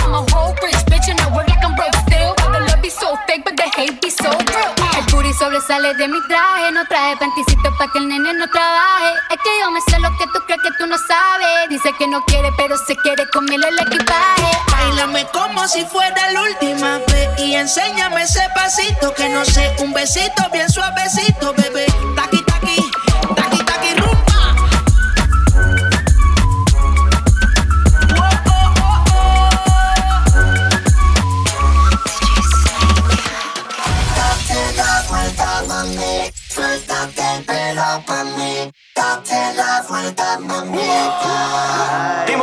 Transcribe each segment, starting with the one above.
I'm a whole rich bitch and I work like I'm broke still. El booty sobresale de mi traje, no traje panticito pa' que el nene no trabaje. Es que yo me sé lo que tú crees que tú no sabes. Dice que no quiere, pero se quiere comerle el equipaje. Bailame como si fuera la última vez y enséñame ese pasito que no sé, un besito bien suavecito, bebé.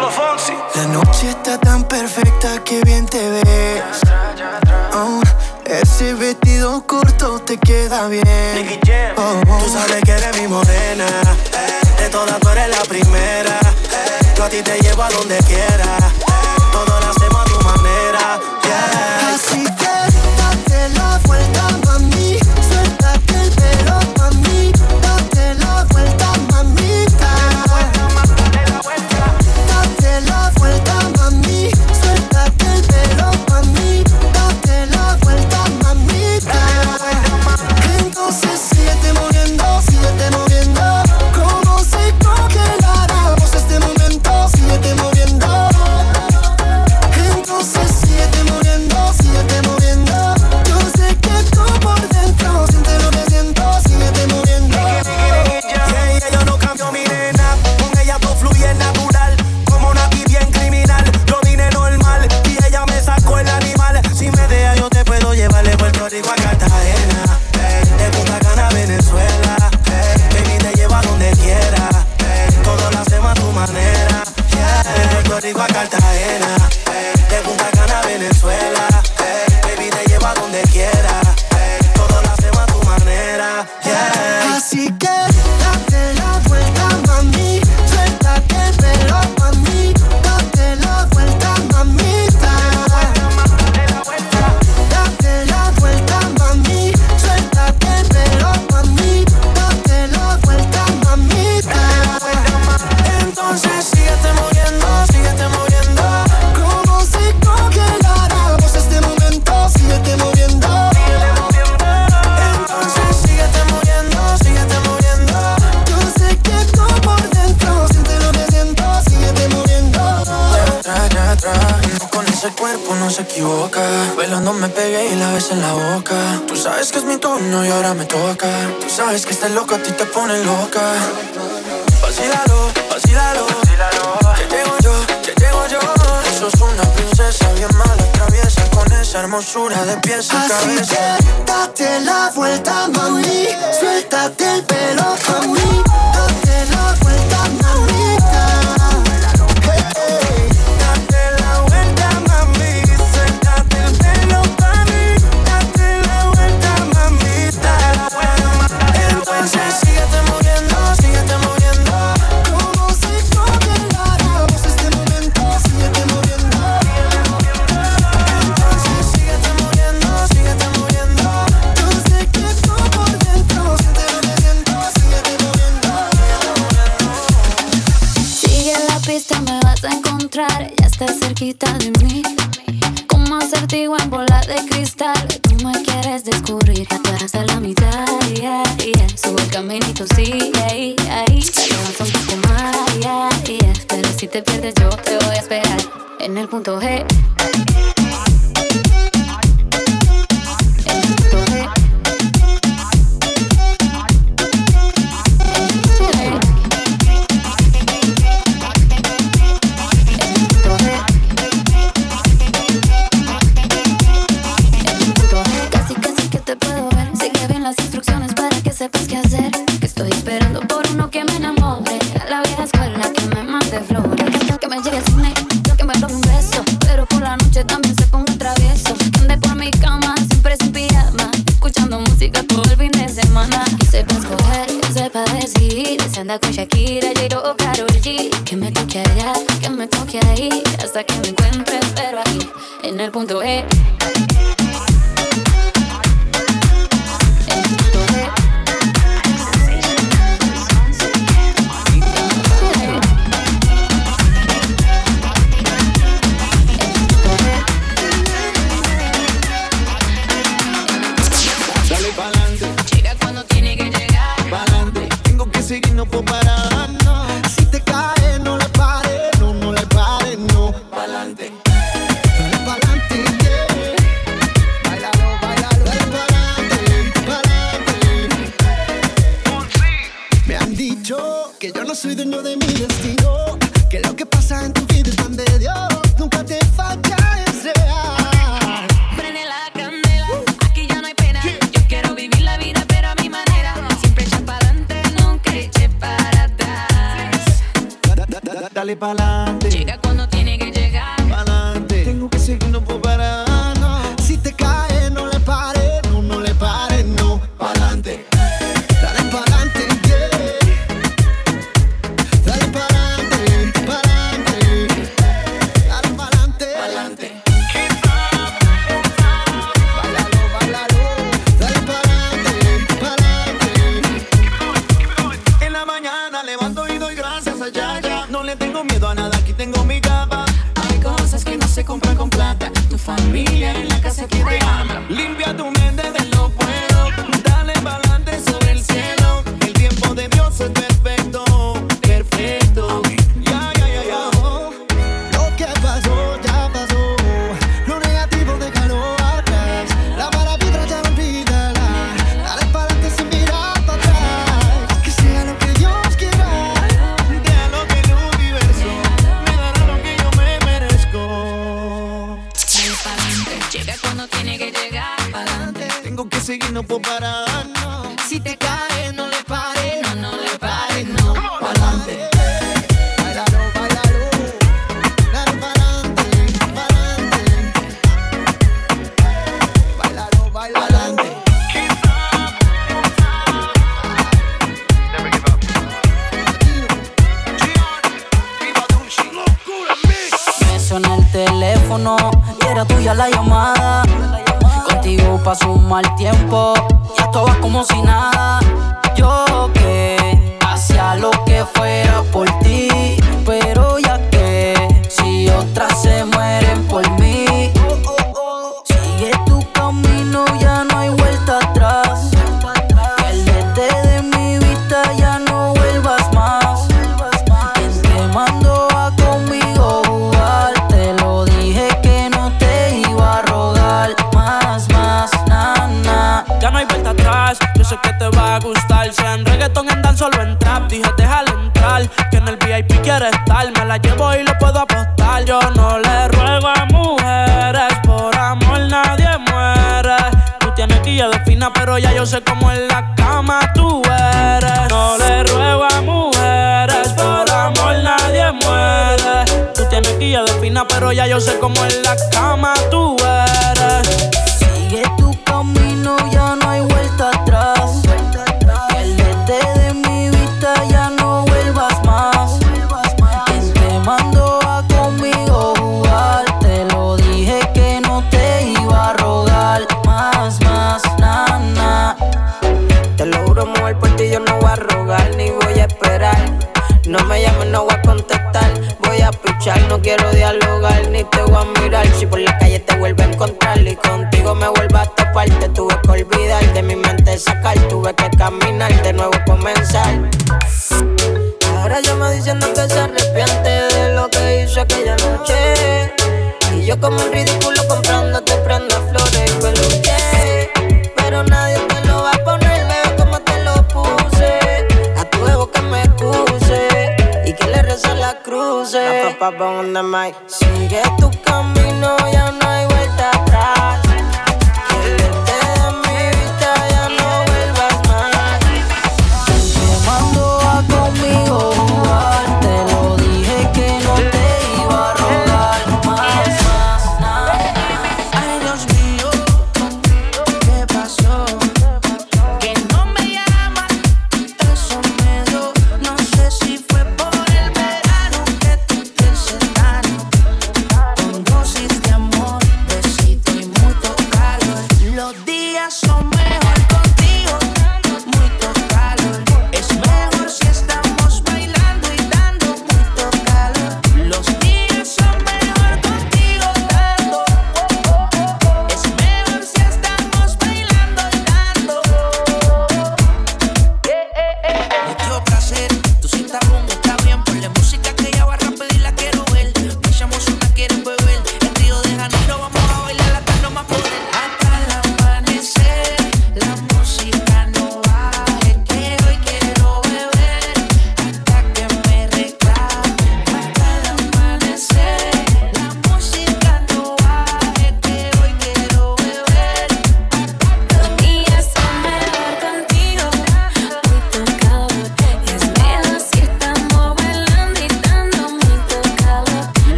la Fonsi. La noche está tan perfecta que bien te ves. Oh, ese vestido corto te queda bien. Oh, tú sabes que eres mi morena. De todas tú eres la primera. Yo a ti te llevo a donde quieras en la boca. Tú sabes que es mi turno y ahora me toca. Tú sabes que este loco a ti te pone loca. Vacílalo, vacílalo. Que llego yo, que llego yo. Tú sos una princesa bien mala, traviesa con esa hermosura de pies y cabeza. La vuelta. Suéltate el pelo, mami.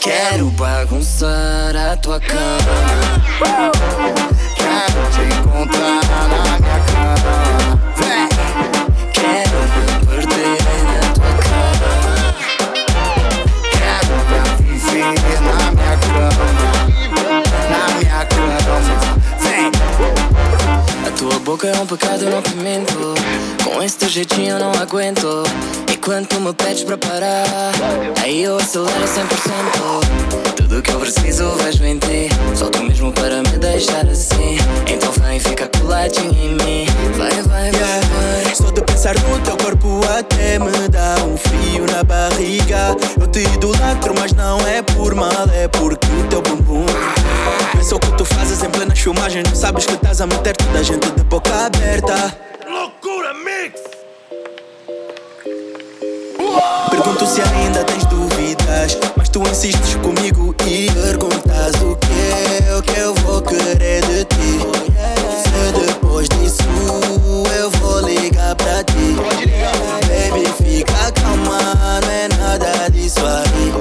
Quero bagunçar a tua cama. Boca é um pecado, não te minto. Com esse teu jeitinho eu não aguento. E quando tu me pedes pra parar, aí eu acelero 100%. Tudo que eu preciso vejo em ti. Só tu mesmo para me deixar assim. Então vem, fica coladinho em mim. Vai, vai, vai, vai. Só de pensar no teu corpo até me dá um frio na barriga. Eu te idolatro, mas não é por mal, é porque o teu bumbum. Pensa o que tu fazes em plena filmagem. Não sabes que estás a meter toda a gente de boca aberta. Loucura Mix! Pergunto se ainda tens dúvidas, mas tu insistes comigo e perguntas o que é o que eu vou querer de ti. Se depois disso eu vou ligar pra ti. Baby, fica calma, não é nada disso aí.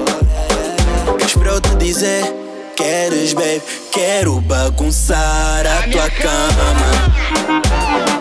Queres pra eu te dizer? Queres, baby? Quero bagunçar a tua cama.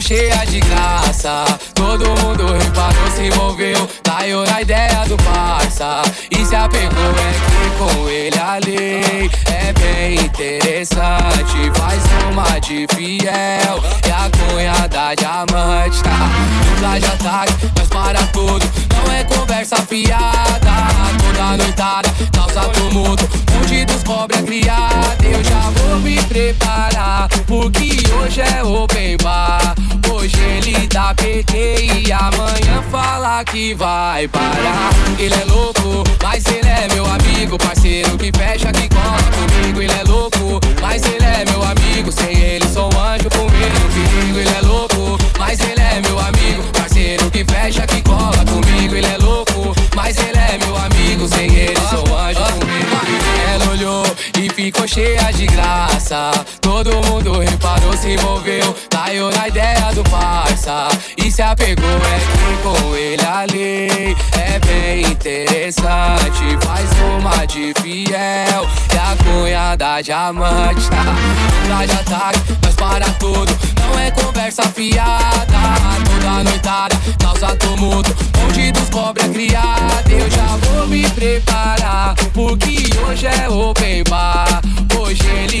Cheia de graça. Todo mundo reparou, se envolveu. Caiu na ideia do parça. E se apegou, é que com ele a lei é bem interessante. Faz uma de fiel e a cunhada diamante. Tá? Dupla de ataque, mas para tudo. Não é conversa fiada. Toda noitada, causa tumulto. Bandidos cobra criada. Eu já vou me preparar. Porque hoje é open bar. Hoje ele dá PT e amanhã fala que vai parar. Ele é louco, mas ele é meu amigo. Parceiro que fecha, que cola comigo. Ele é louco, mas ele é meu amigo. Sem ele sou um anjo com medo. Ele é louco, mas ele é meu amigo. Parceiro que fecha, que cola comigo. Ele é louco, mas ele é meu amigo. Sem ele sou um anjo com medo ficou cheia de graça. Todo mundo reparou, se envolveu. Caiu na ideia do parça. E se apegou, é que com ele a lei é bem interessante. Faz uma de fiel e a cunhada diamante. Tá? Tá de ataque, mas para tudo. Não é conversa fiada. Toda noitada, causa tumulto. Onde dos cobra criada. Eu já vou me preparar. Porque hoje é open bar.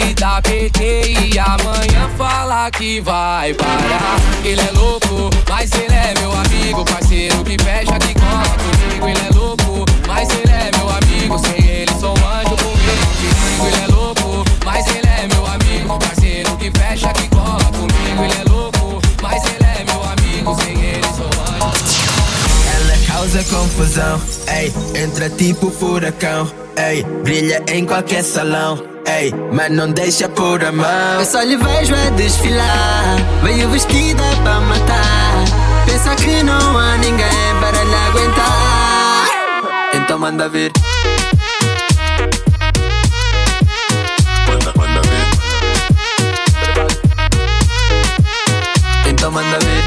Ele dá PT e amanhã fala que vai parar. Ele é louco, mas ele é meu amigo. Parceiro que fecha, que cola comigo. Ele é louco, mas ele é meu amigo. Sem ele sou um anjo Confusão, ei, entra tipo furacão, ei, brilha em qualquer salão, ei, mas não deixa por a mão. Eu só lhe vejo a desfilar, veio vestida pra matar. Pensa que não há ninguém para lhe aguentar. Então manda vir. Então manda vir. Então manda vir.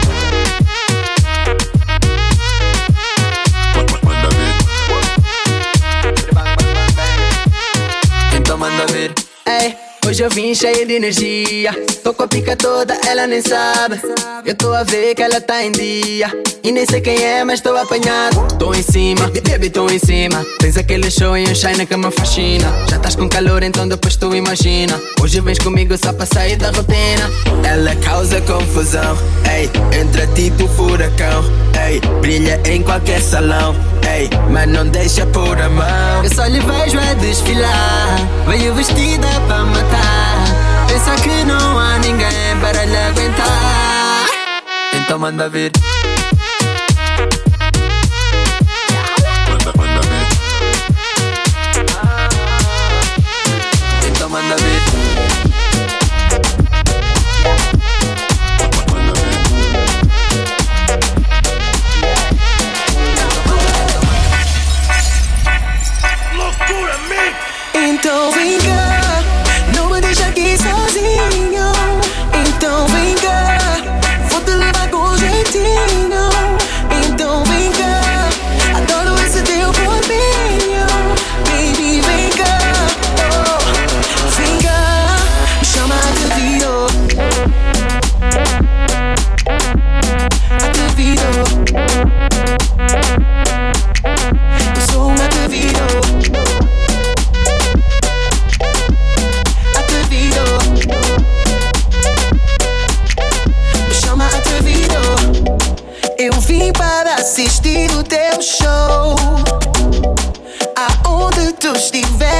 Hoje eu vim cheio de energia. Tô com a pica toda, ela nem sabe. Eu tô a ver que ela tá em dia. E nem sei quem é, mas tô apanhado. Tô em cima, baby, tô em cima. Tens aquele show e um shine que me fascina. Já estás com calor, então depois tu imagina. Hoje vens comigo só pra sair da rotina. Ela causa confusão, ei. Entre ti furacão, ei. Brilha em qualquer salão, ei. Mas não deixa por a mão. Eu só lhe vejo a desfilar. Veio vestida pra matar. Pensa que não há ninguém para lhe aguentar. Então manda vir. Show. Aonde tu estiveres,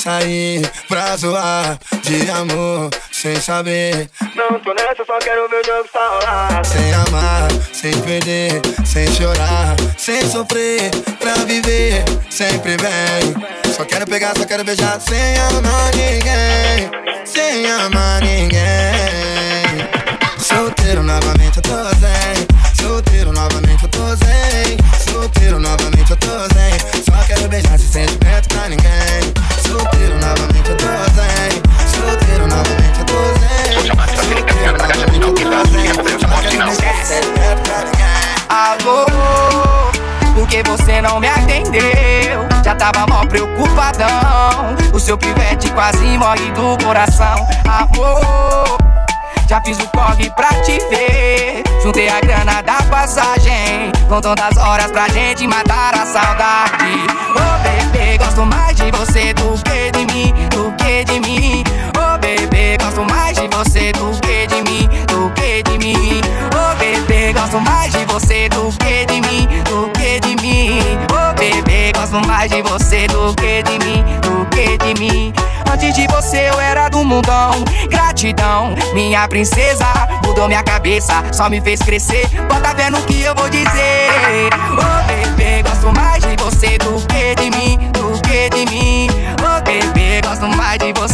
sair, pra zoar De amor, sem saber. Não tô nessa, só quero ver o jogo só rolar Sem amar, sem perder, sem chorar Sem sofrer, pra viver, sempre bem. Só quero pegar, só quero beijar Sem amar ninguém, sem amar ninguém. Solteiro novamente eu tô zen. Solteiro novamente eu tô não me atendeu? Já tava mó preocupadão. O seu pivete quase morre do coração. Amor, Já fiz o corre pra te ver. Juntei a grana da passagem. Contando as horas pra gente matar a saudade. Oh, bebê, gosto mais de você do que de mim, do que de mim. Oh, bebê, gosto mais de você do que de mim, do que de mim. Oh, bebê, gosto mais de você do que de mim, do que de mim. Gosto mais de você do que de mim, do que de mim. Antes de você eu era do mundão. Gratidão, minha princesa. Mudou minha cabeça, só me fez crescer. Bota fé no que eu vou dizer. Oh, bebê, gosto mais de você do que de mim, do que de mim. Oh, bebê, gosto mais de você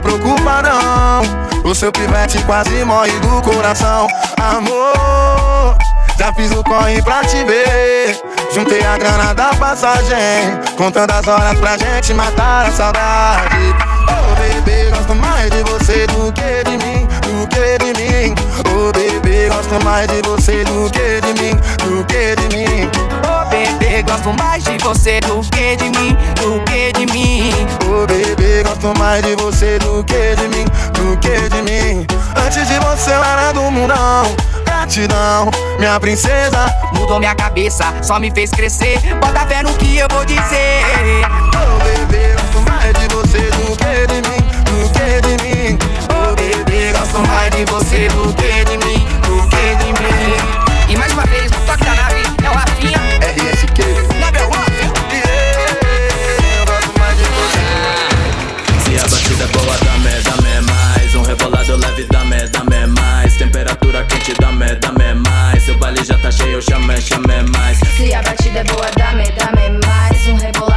mal preocupadão. O seu pivete quase morre do coração. Amor, já fiz o corre pra te ver. Juntei a grana da passagem. Contando as horas pra gente matar a saudade. Oh, bebê, gosto mais de você do que de mim, do que de mim. Oh, bebê, gosto mais de você do que de mim, do que de mim. Oh, bebê, gosto mais de você do que de mim, do que de mim. Oh, bebê, gosto mais de você do que de mim, do que de mim. Antes de você eu era do mundão. Gratidão, minha princesa. Mudou minha cabeça, só me fez crescer. Bota fé no que eu vou dizer. Oh, bebê, gosto mais de você do que de mim, do que de mim. Oh, bebê, gosto mais de você do que de mim, Quente, dá-me, dá-me mais. Seu baile já tá cheio, chame, chame mais. Se a batida é boa, dá-me, dá-me mais. Um rebolado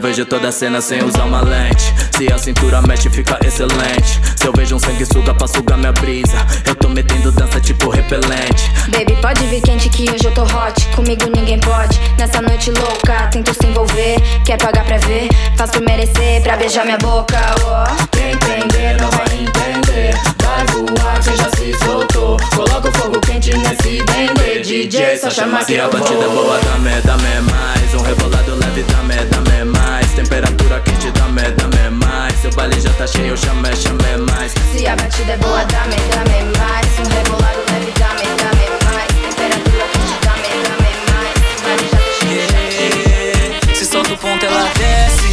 vejo toda a cena sem usar uma lente. Se a cintura mexe, fica excelente. Se eu vejo um sanguessuga pra sugar minha brisa, eu tô metendo dança tipo repelente. Baby, pode vir quente que hoje eu tô hot. Comigo ninguém pode. Nessa noite louca, tento se envolver. Quer pagar pra ver? Faz por merecer, pra beijar minha boca. Oh. Quem entender não vai entender. Vai voar, quem já se soltou. Coloca o fogo quente nesse dendê. DJ, só chama que Se a batida é boa, dá-me, dá-me mais. Um rebolado leve, dá-me, dá-me mais. Temperatura quente, dá-me, dá-me mais. Seu baile já tá cheio, chame, chame mais. Se a batida é boa, dá-me, dá-me mais. Um rebolado leve, dá-me, dá-me mais. Temperatura quente, dá-me, dá-me mais. Baile já tá cheio, Se solta o ponto, ela desce.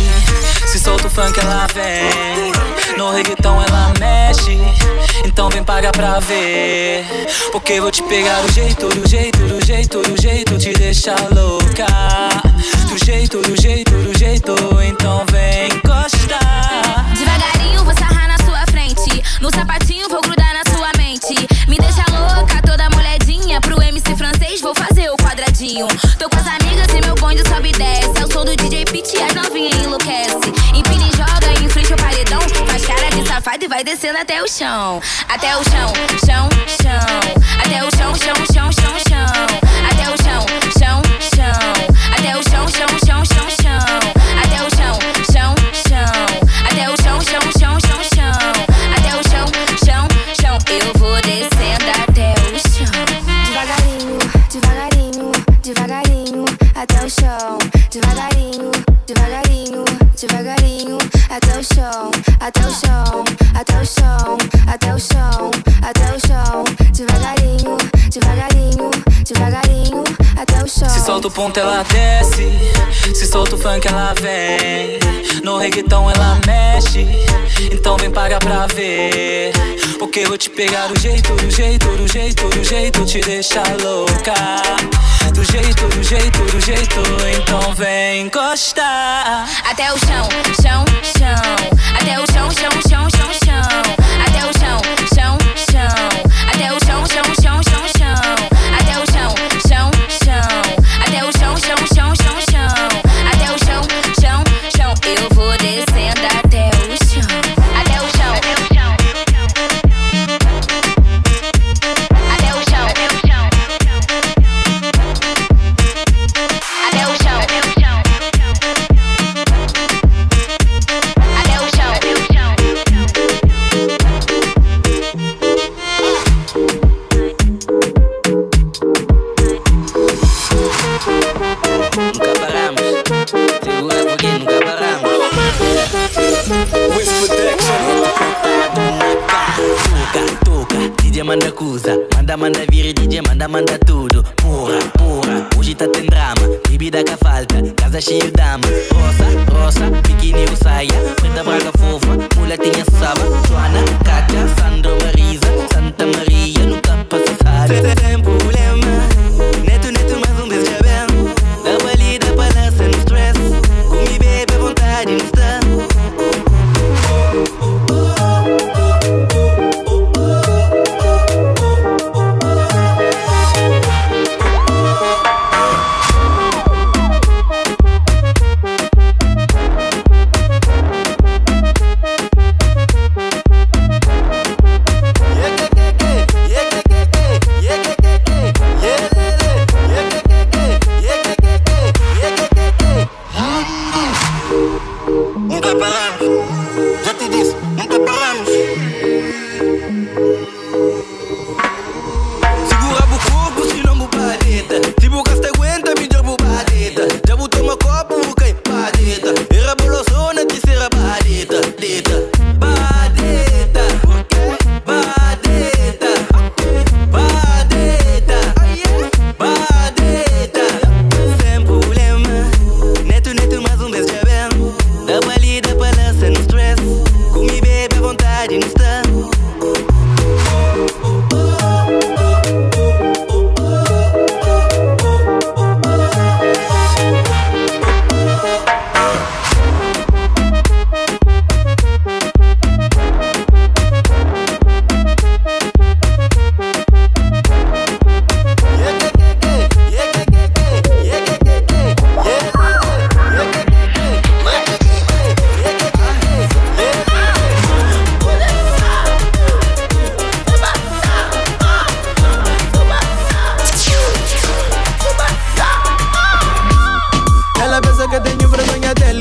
Se solta o funk, ela vem. No reggaeton, ela mexe. Então vem pagar pra ver. Porque vou te pegar do jeito, do jeito, do jeito, do jeito. Te deixar louca. Do jeito, do jeito, do jeito. Então vem encostar. Devagarinho vou sarrar na sua frente. No sapatinho vou grudar na sua mente. Me deixa louca, toda moledinha. Pro MC francês vou fazer o quadradinho. Tô com as amigas e meu bonde sobe e desce. É o som do DJ Pit e as novinhas enlouquece. Empina e joga em frente ao paredão. Faz cara de safado e vai descendo até o chão. Até o chão, chão, chão. Até o chão, chão, chão, chão, chão. Chão, até o solta o ponto, ela desce. Se solta o funk, ela vem. No reggaeton, ela mexe. Então vem pagar pra ver. Porque eu vou te pegar do jeito, do jeito, do jeito, do jeito. Te deixar louca. Do jeito, do jeito, do jeito. Então vem encostar. Até o chão, chão, chão. Até o chão, chão, chão, chão, chão. Até o chão, chão, chão. Até o chão, chão, chão.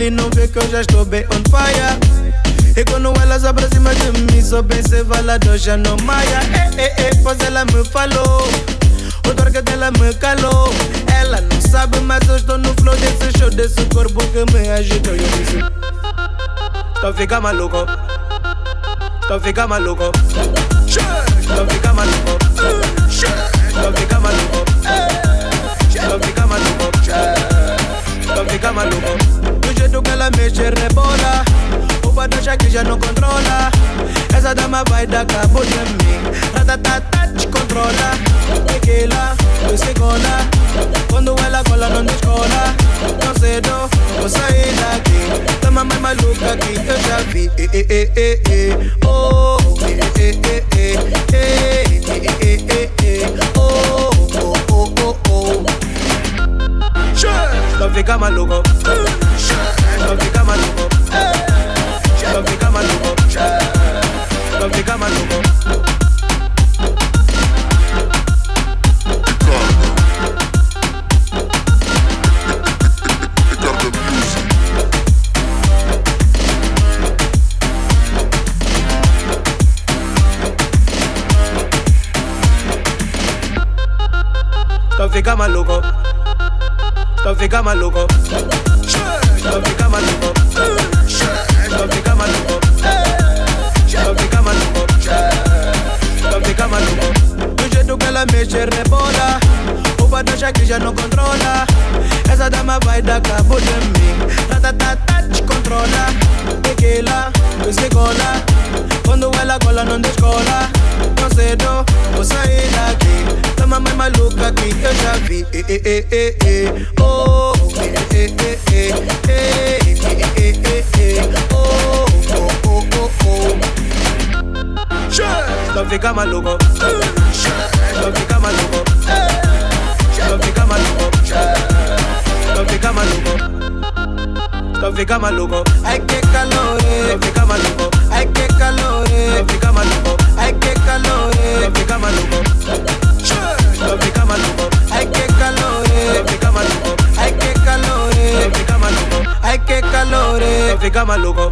Vergonha dela e não vê que eu já estou bem on fire. E quando ela se aproxima de mim, só pensa falador já não maia. Eh, eh, eh, pois ela me falou. O torque dela me calou. Ela não sabe, mas eu estou no flow desse show, desse corpo que me agitou. Eu disse: Tô fica maluco. Tô fica maluco. Tô fica maluco. Tô fica maluco. Tô fica maluco. Tô fica maluco. Do jeito que ela mexe, rebola. O padrão já que já não controla. Essa dama vai dar cabo de mim. Ratatata, te controla. Tequila, whisky cola. Quando ela cola, não descola. Tão cedo, vou sair daqui. Tamo mais maluca que eu já vi. Eh, eh, eh, eh, eh. Oh, eh, eh, eh, eh, eh. Eh, eh, eh, eh, eh. Oh, oh, oh, oh, oh. Não fica maluco. Não fica maluco. Não Stop, they got my logo. Stop, they got my logo. Esa dama vai da cabo de mim Ratatatach controla Tequila whisky cola. Quando ela cola, não descola. Tão cedo, vou sair daqui. Tamo mais maluca que eu já vi. Eh, eh, eh, eh, eh. Oh, eh, eh, eh, eh, eh. Eh, eh, eh, eh. Oh, oh, oh, oh, oh. Não fica maluco. Não fica maluco. Não fica maluco. Não fica maluco. No fica maluco. Ay, qué calor. No fica maluco. Ay, qué calor. No fica maluco. Ay, qué calor. No fica maluco. No fica maluco. Ay, qué calor. No fica maluco. Ay, qué calor. No fica maluco. Ay, qué calor. No fica maluco.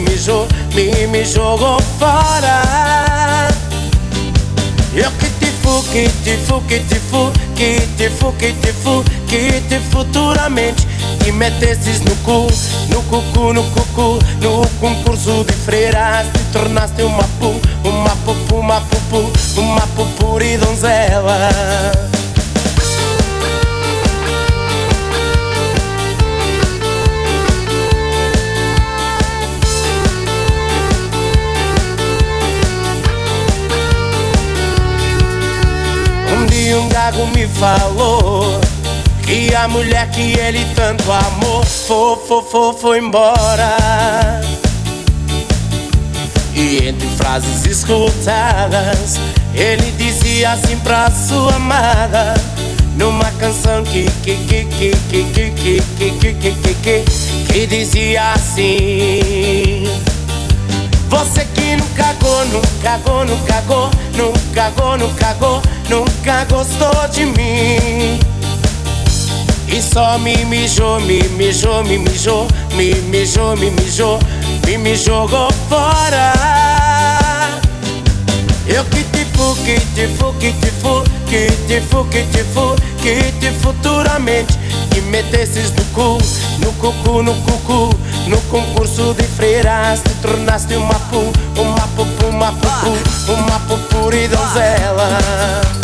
Mijou, me me jogou fora. Eu que te fu, que te fu, que te fu, que te fu, que te fu, que te futuramente te metesses no cu, no cucu, no cucu, no concurso de freiras te tornaste uma pu, uma pupu, uma pupu, uma pupuri donzela. Um gago me falou que a mulher que ele tanto amou foi, foi, foi, foi embora. E entre frases escutadas, ele dizia assim pra sua amada. Numa canção que que que que que que que que que que que que dizia assim Você que nunca go, nunca go, nunca go, nunca go, nunca go, nunca gostou de mim e só me mijou, me mijou, me mijou, me mijou, me mijou, me me jogou fora. Eu que te fu, que te fu, que te fu, que te fu, que te fu, que te futuramente que metesses no cu, no cucu, no cucu, no concurso de freiras te tornaste uma pu, uma pupu, uma pupu, uma pupuri donzela.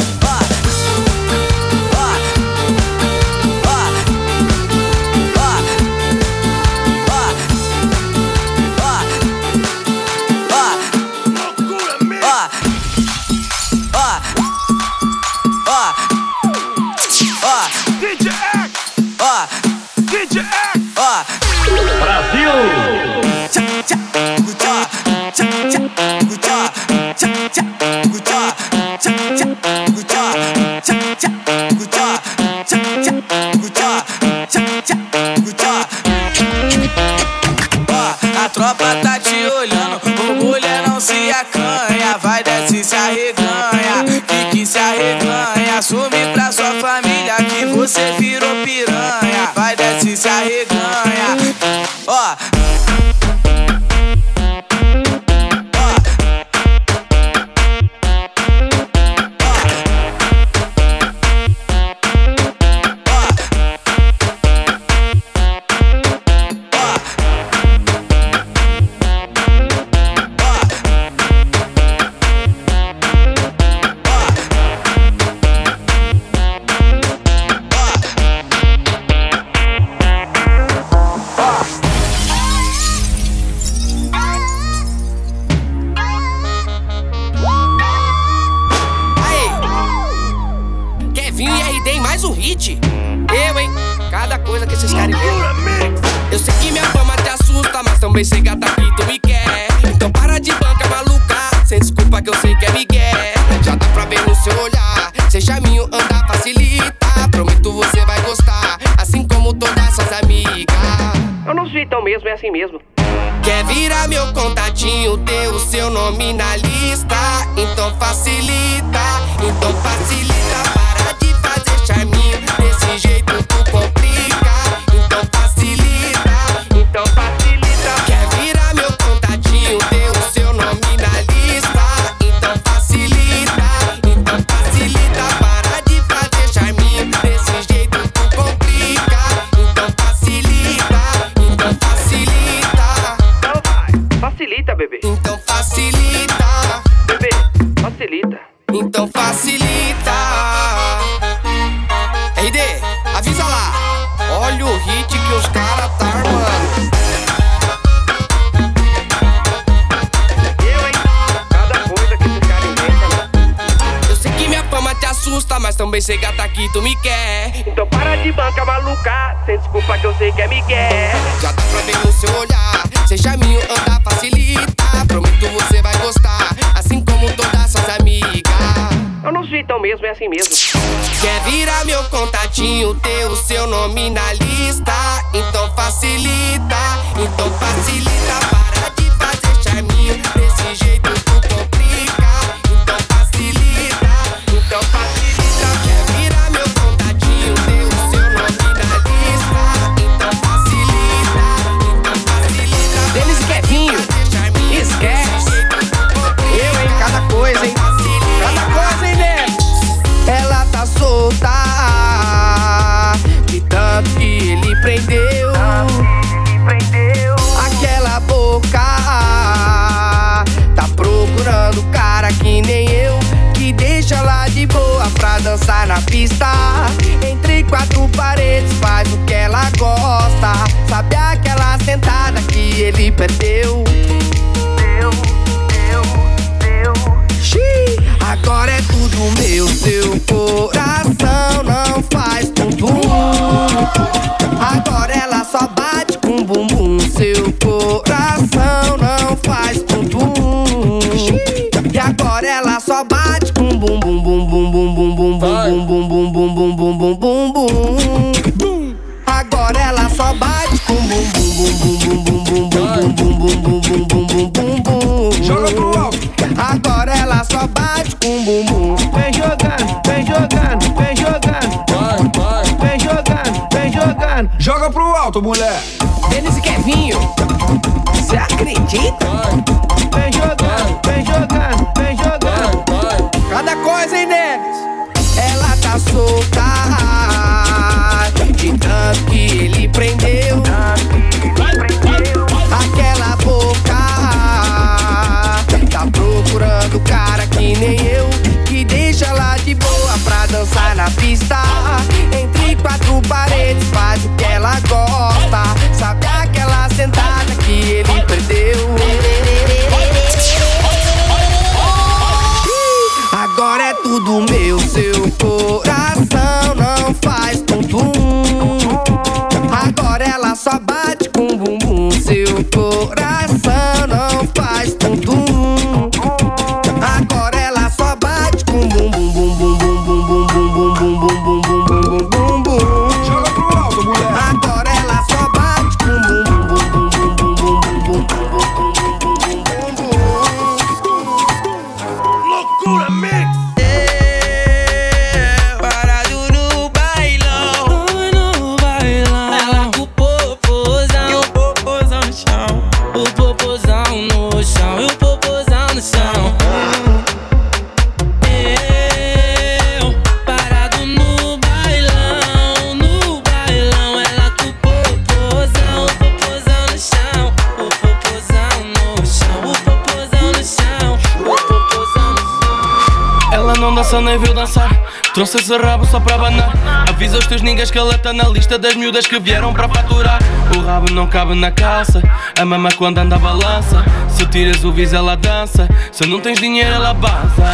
então mesmo, é assim mesmo. Quer virar meu contatinho, ter o seu nome na lista? Então facilita, então facilita para também sei gata que tu me quer. Então para de banca maluca. sem desculpa que eu sei que é Miguel. Já dá pra ver no seu olhar, sem charminho andar facilita. Prometo você vai gostar, assim como todas suas amigas. Eu não sou então mesmo, é assim mesmo. Ela tá na lista das miúdas que vieram para faturar. O rabo não cabe na calça. A mama quando anda balança. Se tiras o viso, ela dança. Se não tens dinheiro, ela baza.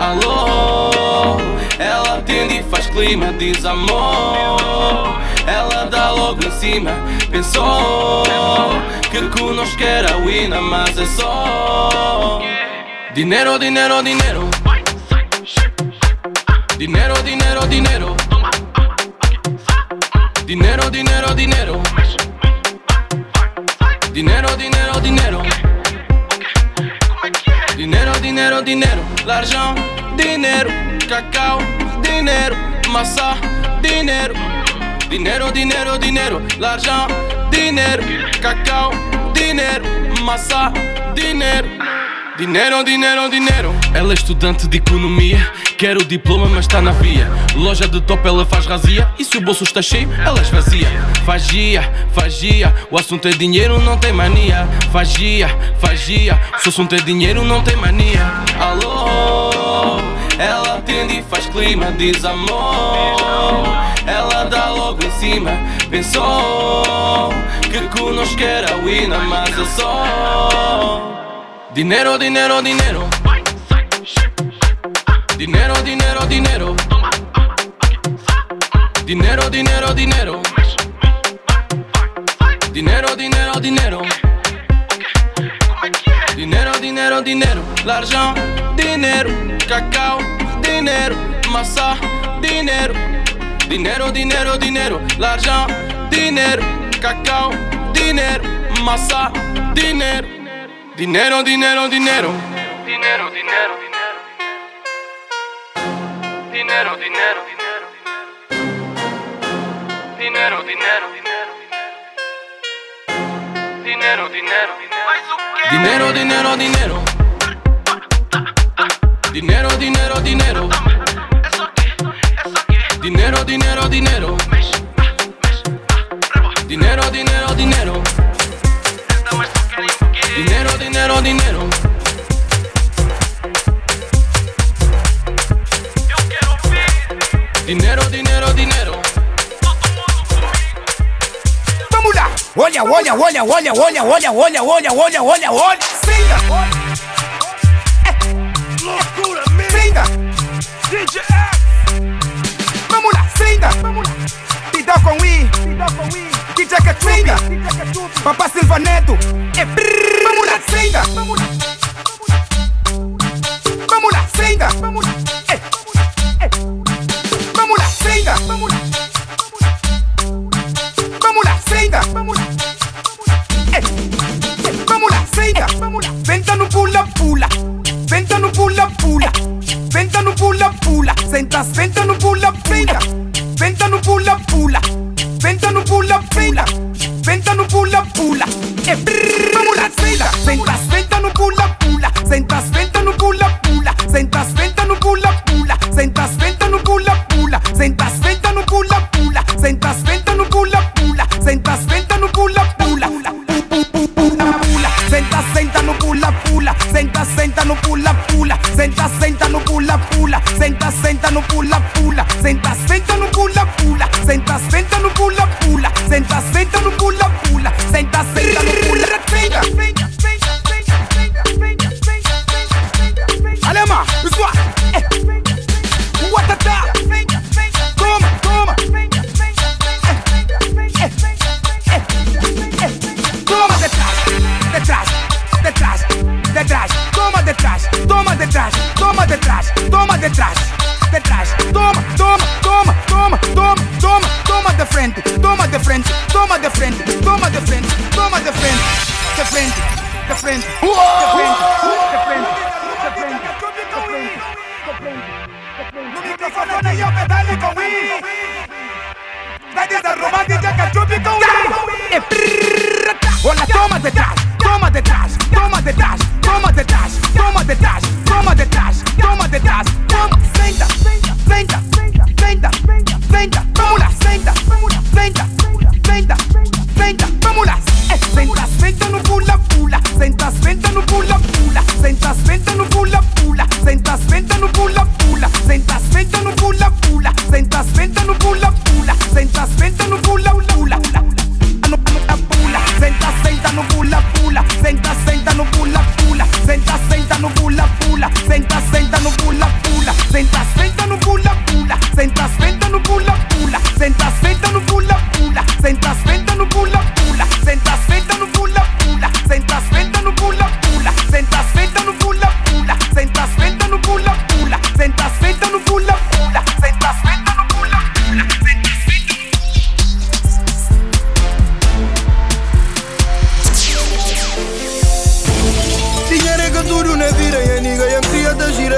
Alô, ela atende e faz clima, diz amor. Ela dá logo em cima. Pensou que conosco era a wina, mas é só. Dinero, dinero, dinero. Dinero, dinero, dinero. Dinero, dinero, dinero. L'argent, dinero. Cacau, dinero. Massa, dinero. Dinheiro, dinheiro, dinheiro. Ela é estudante de economia. Quer o diploma, mas está na via. Loja de top, ela faz razia. E se o bolso está cheio, ela esvazia. Fagia, fagia. O assunto é dinheiro, não tem mania. Fagia, fagia. Se o assunto é dinheiro, não tem mania. Alô, ela atende e faz clima, diz amor cima. Pensou que conosco era Wina Mas eu só. Dinheiro, dinheiro, dinheiro. Dinheiro, dinheiro, dinheiro. Dinheiro, dinheiro, dinheiro. Dinheiro, dinheiro, dinheiro. Dinheiro, dinheiro, dinheiro. Larjão, dinheiro. Cacau, dinheiro. Maçã, dinheiro. Dinero, dinero, dinero, l'argent, dinero, cacao, dinero, masa, dinero. Dinero, dinero, dinero. Dinero, dinero, dinero. Dinero, dinero, dinero. Dinero, dinero, dinero. Dinero, dinero, dinero. Dinero, dinero, dinero. Dinero, dinero, dinero. Dinero, dinero, dinero. Dinero, dinero, dinero. Dinero, dinero, dinero. Dinero, dinero, dinero. Vamos lá! Olha, olha, olha, olha, olha, olha, olha, olha, olha, olha, olha. Fida com I, DJ Catrinda, Papá Silvaneto, é brrr, vamos na senda, vamos na senda, vamos na senda.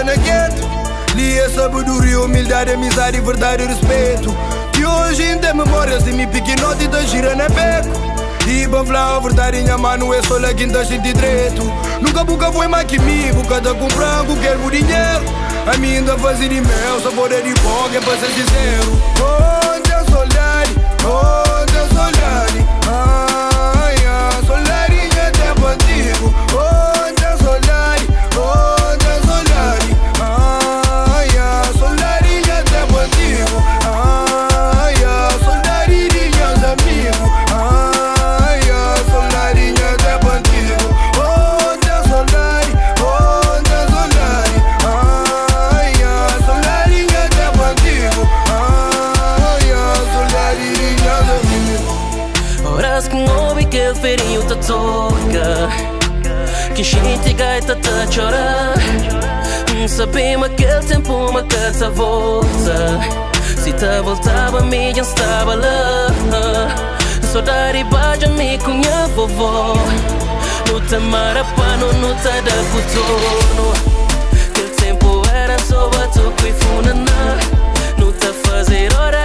pequena gente Li é sabedoria, humildade, amizade, verdade e respeito Que hoje ainda é memórias de mim e da gira na beco e banfla a verdade, minha mano, é só lá quem tá sentindo direito Nunca boca foi mais que mim, boca tá com branco, quero dinheiro A mim ainda fazer de mel, só poder de boca, é pra ser sincero Onde é solidariedade, onde é solidariedade Sabemos aquele tempo uma casa volta Se tá voltava me já estava lá Saudade baixa me cunha vovó. No tamara pano no tá da futuro Aquele tempo era só batuco e funana. No tá fazer hora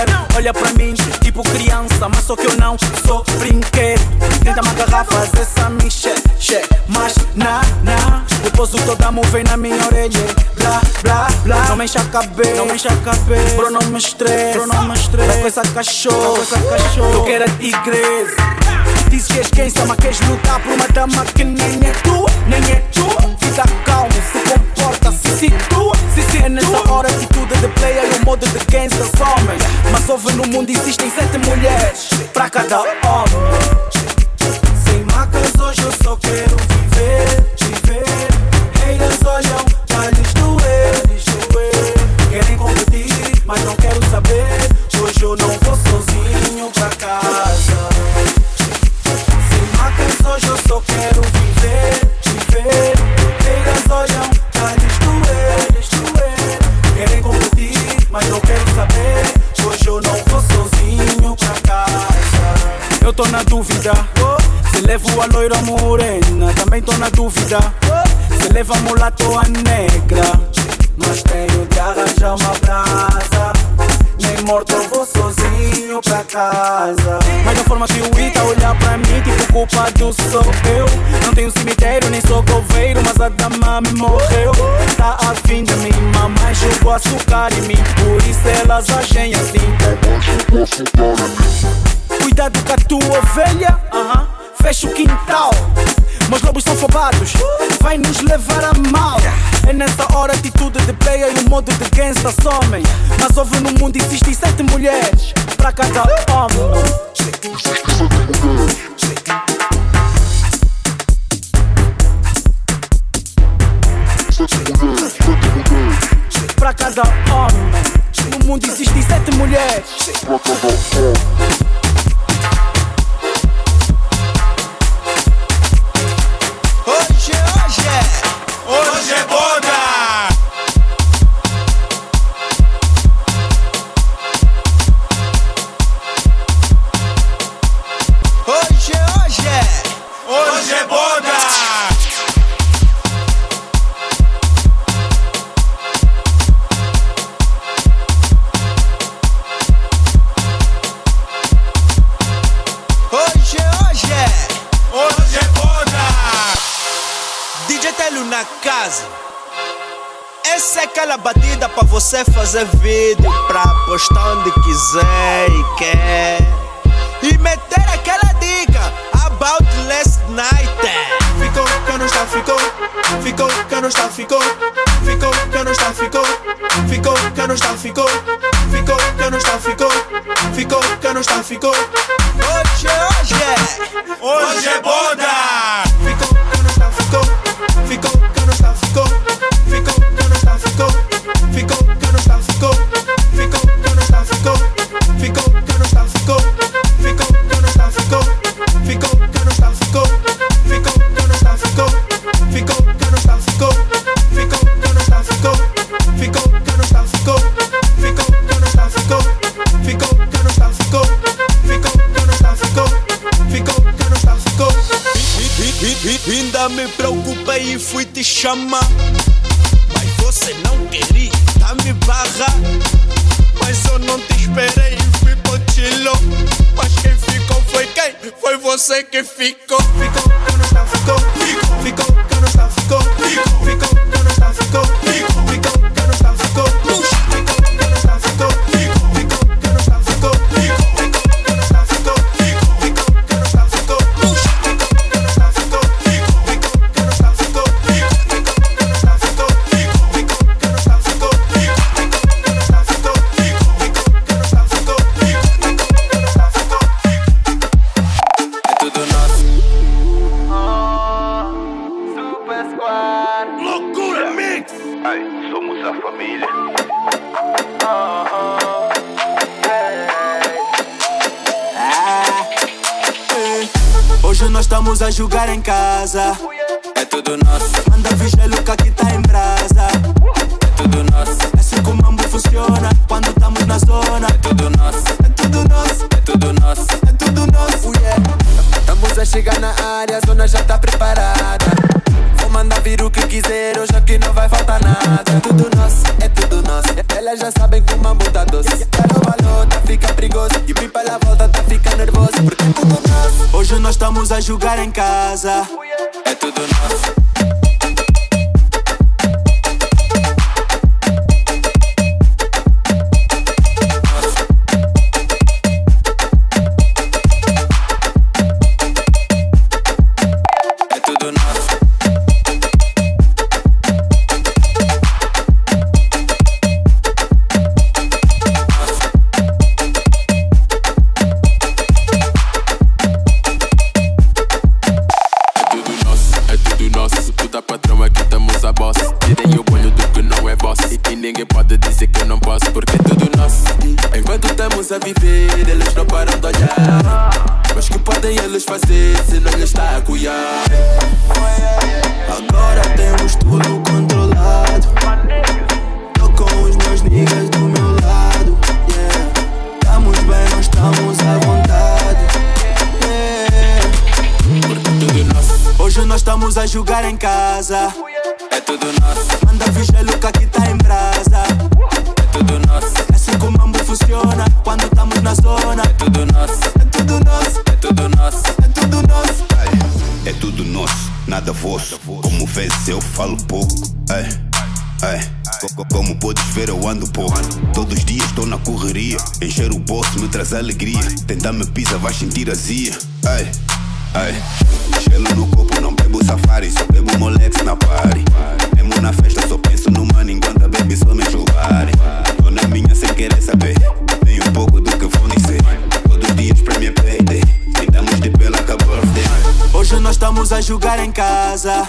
quero. Olha pra mim, tipo criança, mas só que eu não sou brinquedo. Tenta-me agarrar, fazer essa miche, che, mas na, na. Depois o damo vem na minha orelha. Blá, blá, blá. Não me enche a cabeça, não me enche a cabeça. Bro, não me estressa, bro, não me estressa. Tá com essa cachorro, tá com essa cachorro. Eu quero a tigresa. Dizes que és quem, só mas queres lutar por uma dama que nem é tua, nem é tua. Fica calmo, se comporta, se situa. Se se é nessa hora que tudo é de player e o modo de gangsta some. Mas houve no mundo existem sete mulheres pra cada homem. Eu tô na dúvida. Se levo a loira morena, também tô na dúvida. Se levo a mulato ou a negra. Mas tenho de arranjar uma brasa. Nem morto eu vou sozinho pra casa. Mas da forma que o Ita olhar pra mim, tipo culpado sou eu. Não tenho cemitério, nem sou coveiro, mas a dama me morreu. Tá afim de mim, mamãe jogou açúcar em mim. Por isso elas agem assim. Cuidado com a tua ovelha, aham. fecha o quintal. Meus lobos são fobados, vai nos levar a mal. É nessa hora a atitude de player e o modo de gangsta somem. Mas houve no mundo existem sete mulheres pra cada homem. Pra cada homem, no mundo existem sete mulheres. Cada homem. Essa é aquela batida pra você fazer vídeo Pra postar onde quiser e quer. E meter aquela dica About last night. Ficou, que não está, ficou. Ficou, que não está, ficou. Ficou, que não está, ficou. Ficou, que não está, ficou. Ficou, que não está, ficou. Ficou, que não está, ficou. Hoje, hoje é. Hoje é boda. É ficou, que não está, ficou. Ficou Fico, yo no está, fico, fico, yo no fico, fico. tirazia. Ai, ai. Gelo no corpo, não bebo safari, só bebo moleque na party. Mesmo na festa, só penso no money, enquanto a baby só me julgar. Tô na minha sem querer saber, nem um pouco do que vou nem ser. Todos os dias pra minha payday, tentamos de pela birthday. Hoje nós estamos a jogar em casa.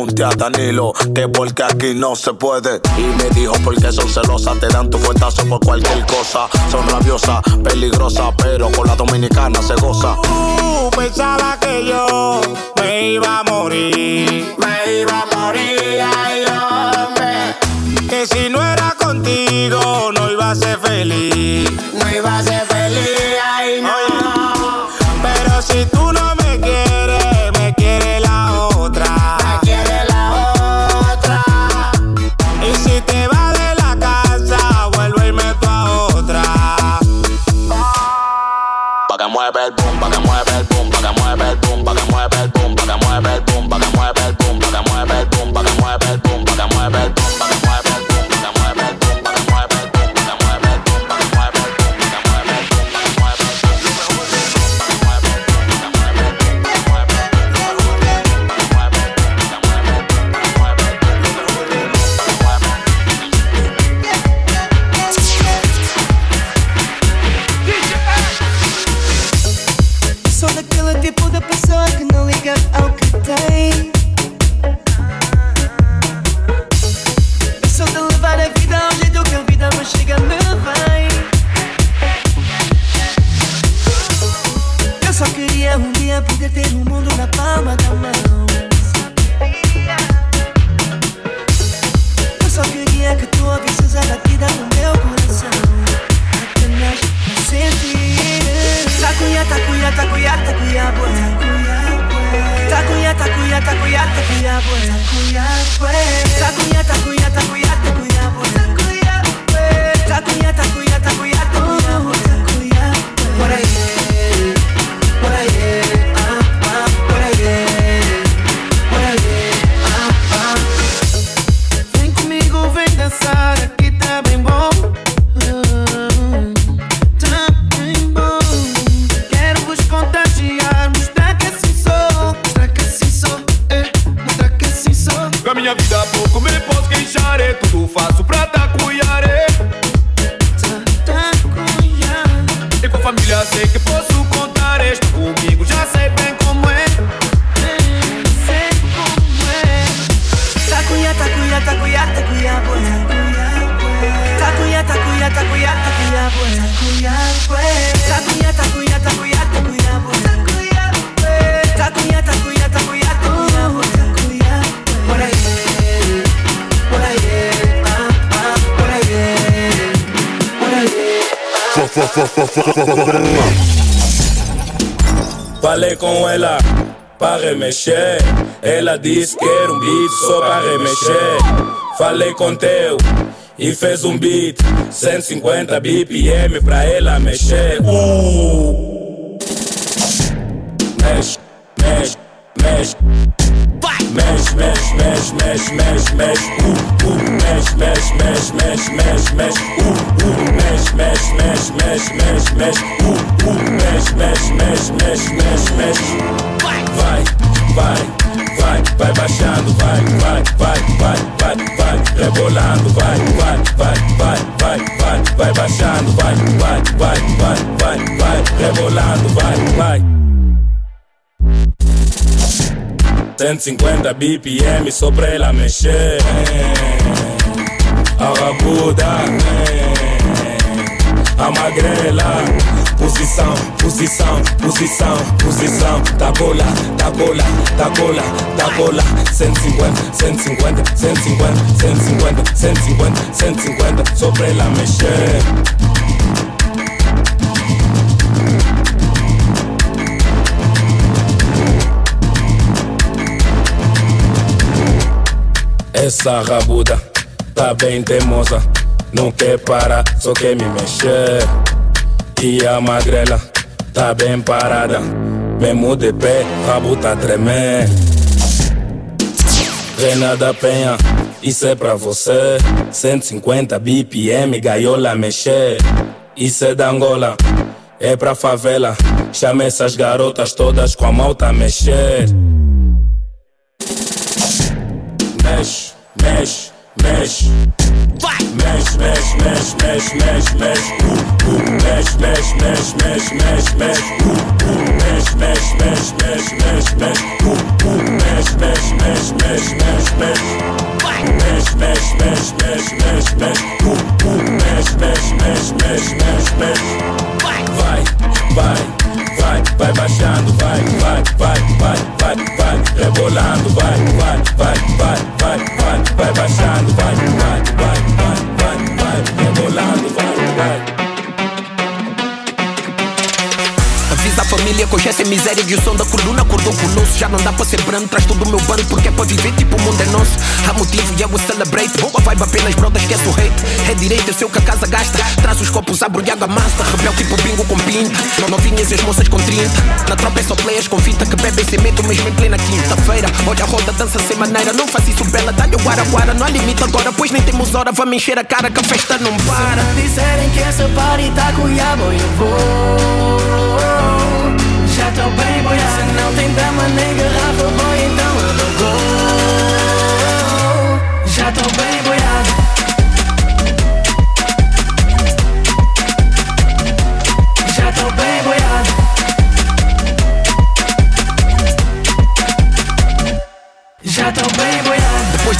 A Danilo, que porque aquí no se puede. Y me dijo porque son celosas, te dan tu fuetazo por cualquier cosa. Son rabiosas, peligrosas, pero con la dominicana se goza. Uh, pensaba que yo me iba a morir, me iba a morir, ay hombre. Que si no era contigo no iba a ser feliz, no iba a ser feliz, ay no. Pero si tú no me Ela disse que era um beat só para remexer. Falei com teu e fez um beat 150 BPM pra ela mexer. Uh. Mexe, mexe, mexe. Mexe, mexe, mexe, mexe, mexe, mexe. Uh, uh. Mexe, mexe, mexe, mexe, mexe, mexe. Uh, uh. Mexe, mexe, mexe, mexe, mexe, mexe. Uh, uh. Mexe, mexe, mexe, mexe, mexe, mexe. Vai, vai, vai, vai baixando, vai, vai, vai, vai, vai, vai, rebolando, vai, vai, vai, vai, vai, vai, vai baixando, vai, vai, vai, vai, vai, vai, rebolando, vai, vai. 150 BPM só pra ela mexer. A rabuda, a magrela. Posição, posição, posição, posição. Tá bola, tá bola, tá bola, tá bola. 150, 150, 150, 150, 150, 150. Só pra ela mexer. Essa rabuda tá bem teimosa, não quer parar, só quer me mexer. E a magrela tá bem parada, mesmo de pé, rabo tá tremer. Reina da Penha, isso é pra você. 150 BPM, gaiola mexer. Isso é da Angola, é pra favela. Chama essas garotas todas com a tá mexer. Mexe, mexe, mexe. Mexe, mexe, mexe, mexe, mexe, mexe. Uh, uh. Mexe, mexe, mexe, mexe, mexe, mexe. Uh, uh. Mexe, mexe, mexe, mexe, mexe, mexe. Uh, uh. Mexe, mexe, mexe, mexe, mexe, mexe. Mexe, mexe, mexe, mexe, mexe, mexe. Uh, uh. Mexe, mexe, mexe, mexe, mexe, mexe. Vai, vai, vai, vai baixando, vai, vai, vai, vai, vai, vai, rebolando, vai, vai, vai, vai, vai, vai, vai baixando, vai, vai, vai, vai, vai, vai, rebolando, vai, vai. Avisa a família que é miséria e o som da corduna acordou conosco. Já não dá para ser branco, traz todo o meu bando porque é para viver tipo o mundo é nosso. Há motivo e eu celebrate. Boa vibe apenas, brother, esquece o hate. É direito, eu sei o que a casa gasta. Traz os copos, abre e água massa. Rebel tipo bingo com pinta. Não novinhas e as moças com 30. Na tropa é só players com fita que bebem sem medo, mesmo em plena quinta-feira. Olha a roda, dança sem maneira. Não faz isso, bela, dá-lhe o guara-guara. Não há limite agora, pois nem temos hora. Vamos encher a cara que a festa não para. Se disserem que essa party tá com eu vou. Tô bem boiado. Se não tem dama nem garrafa,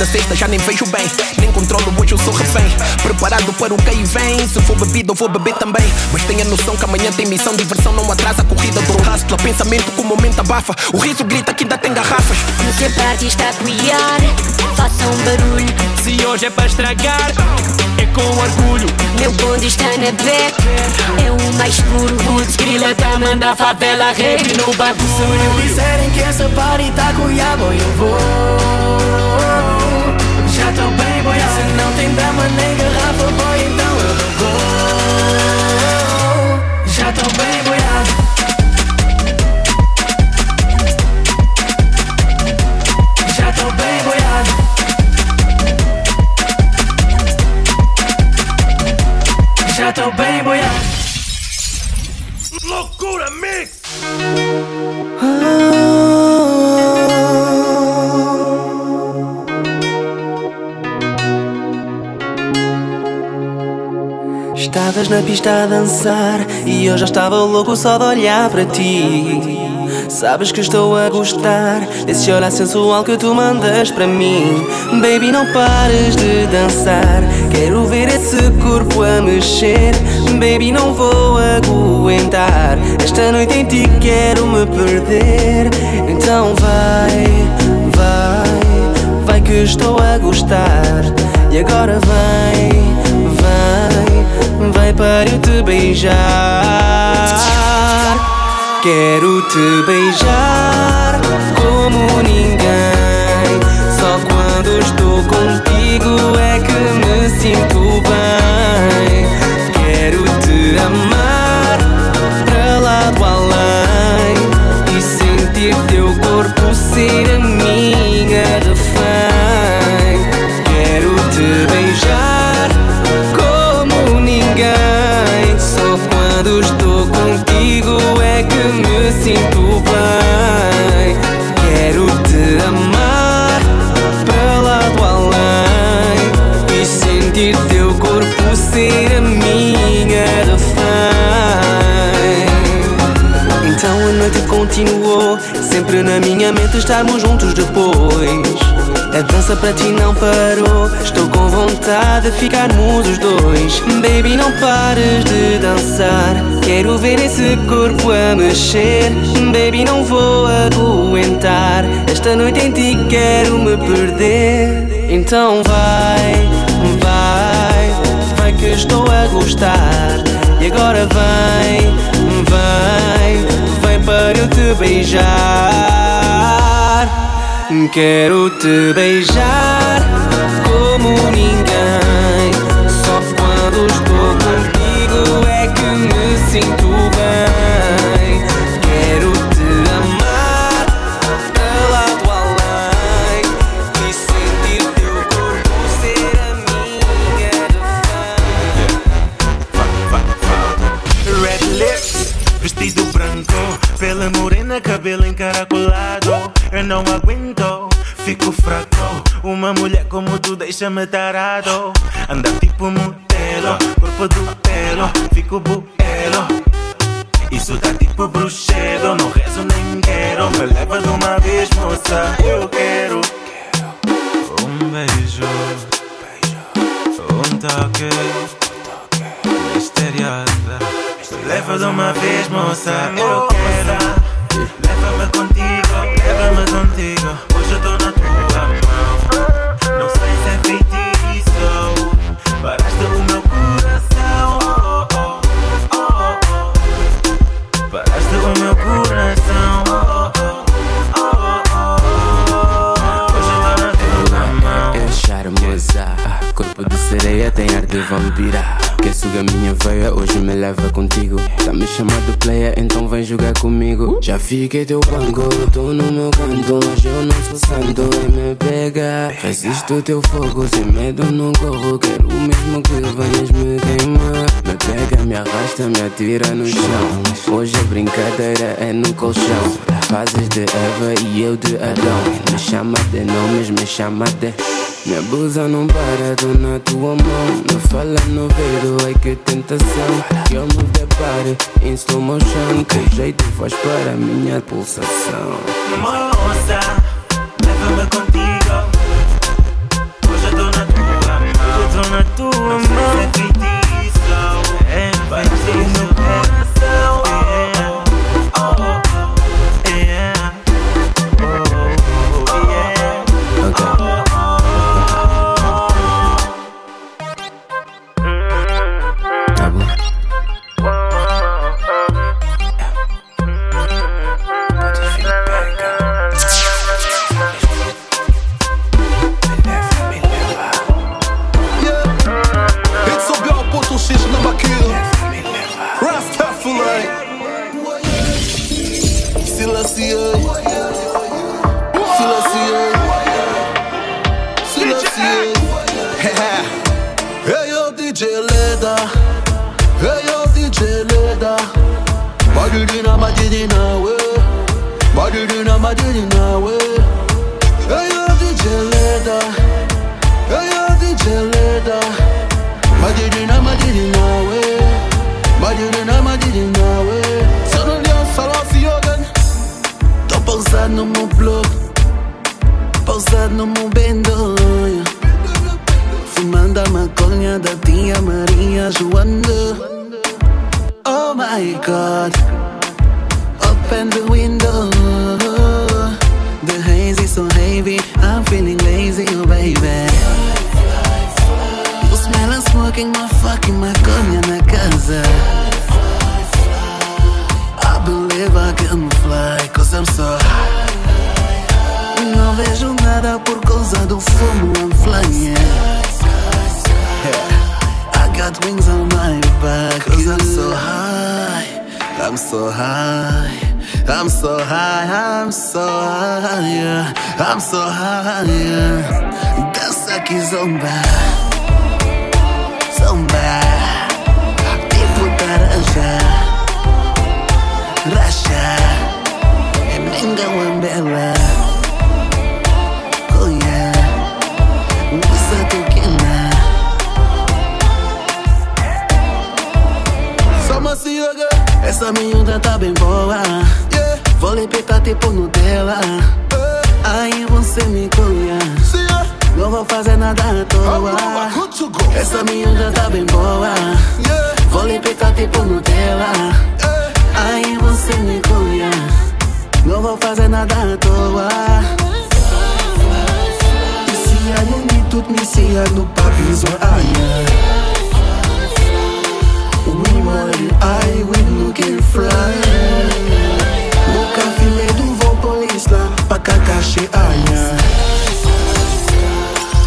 da sexta já nem vejo bem. Nem controlo, hoje eu sou refém. Preparado para o que aí vem. Se for bebido, eu vou beber também. Mas tenha noção que amanhã tem missão. Diversão não atrasa a corrida do hustler. Pensamento que o momento abafa. O riso grita que ainda tem garrafas. Se a parte está a criar, faça um barulho. Se hoje é para estragar, é com orgulho. Meu bonde está na beca, é o mais puro. Putz, grila tá manda a favela rede no bagulho. Se disserem que essa party tá com Yabo, eu vou. Tô bem boiado. Se não tem dama nem garrafa, boy, então eu não vou. Já tô bem boiado. Já tô bem boiado. Já tô bem boiado. Loucura Mix! Estavas na pista a dançar e eu já estava louco só de olhar para ti. Sabes que estou a gostar desse olhar sensual que tu mandas para mim. Baby, não pares de dançar. Quero ver esse corpo a mexer. Baby, não vou aguentar. Esta noite em ti quero me perder. Então vai, vai, vai que estou a gostar. E agora vai, vai, vai para eu te beijar. Quero te beijar como ninguém. Só quando estou contigo é que me sinto bem. Quero te amar para lá do além e sentir teu corpo ser continuou, sempre na minha mente estarmos juntos depois. A dança para ti não parou, estou com vontade de ficarmos os dois. Baby, não pares de dançar, quero ver esse corpo a mexer. Baby, não vou aguentar, esta noite em ti quero me perder. Então vai, vai, vai que estou a gostar. E agora vai, vai para eu te beijar. Quero te beijar aguento, fico fraco Uma mulher como tu deixa-me tarado. Anda tipo modelo, corpo do pelo Fico buelo. Isso tá tipo bruxedo Não rezo nem quero. Me leva de uma vez, moça Eu quero. Um beijo Um toque Misteriosa Leva de uma vez, moça, eu quero Leva-me contigo, leva-me contigo Hoje eu tô na tua mão Não sei se é feitiço Paraste o meu coração oh, oh, oh, oh. Paraste o meu coração oh, oh, oh. Hoje eu tô na tua mão É charmosa, corpo de sereia tem ar de vampira. Quer suga minha veia, hoje me leva contigo. Tá me chamando player, então vem jogar comigo. Já fiquei teu banco, tô no meu canto. Hoje eu não sou santo, e me pega. Resisto teu fogo, sem medo não corro. Quero mesmo que venhas me queimar. Me pega, me arrasta, me atira no chão. Hoje a brincadeira é no colchão. Fazes de Eva e eu de Adão. Me chama de nomes, me chama de. Me abusa, não para, tô na tua mão. Me fala no ai que tentação Que eu move the body in slow motion Que jeito faz para a minha pulsação Moça, leva-me contigo Hoje eu tô na tua mão Hoje eu tô na tua mão didn't we? But you didn't, but you didn't? Hey, you did you later? Hey, you did you later? But you didn't, but you didn't we? But you didn't, but you didn't we? Suddenly I fell off the organ. Tô pousado no meu bloco, pousado no meu bendonho. Fumando maconha da tia Maria Joana. Oh my god. Open the window. The haze is so heavy I'm feeling lazy, oh baby. You smell of smoking my fucking maconha na casa I believe I can fly Cause I'm so high. Não vejo nada por causa do fumo I'm flying. I got wings on my back Cause I'm so high I'm so high I'm so high I'm so high yeah. I'm so high yeah. Dança aqui zomba Zomba Tipo taranja Racha Emenga wambela Oh yeah. Usa tequila Só macioga Essa miúda tá bem boa Vou lhe petar tipo Nutella Aí você me conhece. Não vou fazer nada à toa. Essa miúda tá bem boa. Vou lhe petar tipo Nutella Aí você me conhece. Não vou fazer nada à toa. Isia no me tut me sia no papi zo aya We more I we no can fly Pa kakashi aya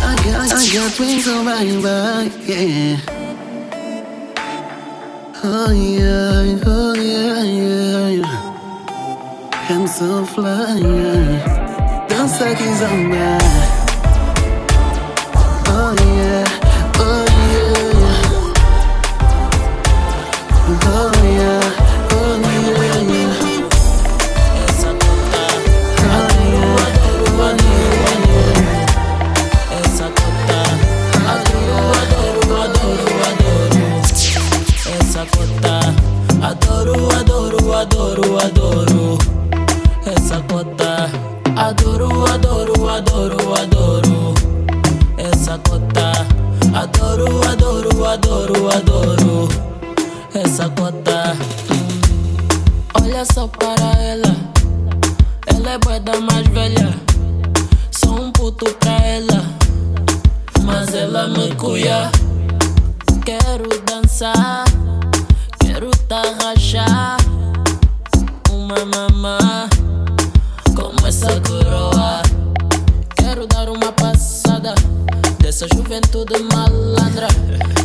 I got, I got wings on my back, yeah Oh yeah, oh yeah, yeah, yeah I'm so fly, yeah. Dança aqui zomba Oh yeah, Essa cota, hum. olha só para ela. Ela é bué da mais velha. Sou um puto pra ela, mas ela me cuia. Quero dançar, quero tarrachar. Uma mamá, como essa coroa. Quero dar uma passada dessa juventude malandra.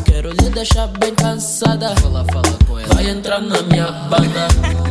Quero lhe deixar bem cansada. Fala, fala com ela. Vai entrar na minha banda.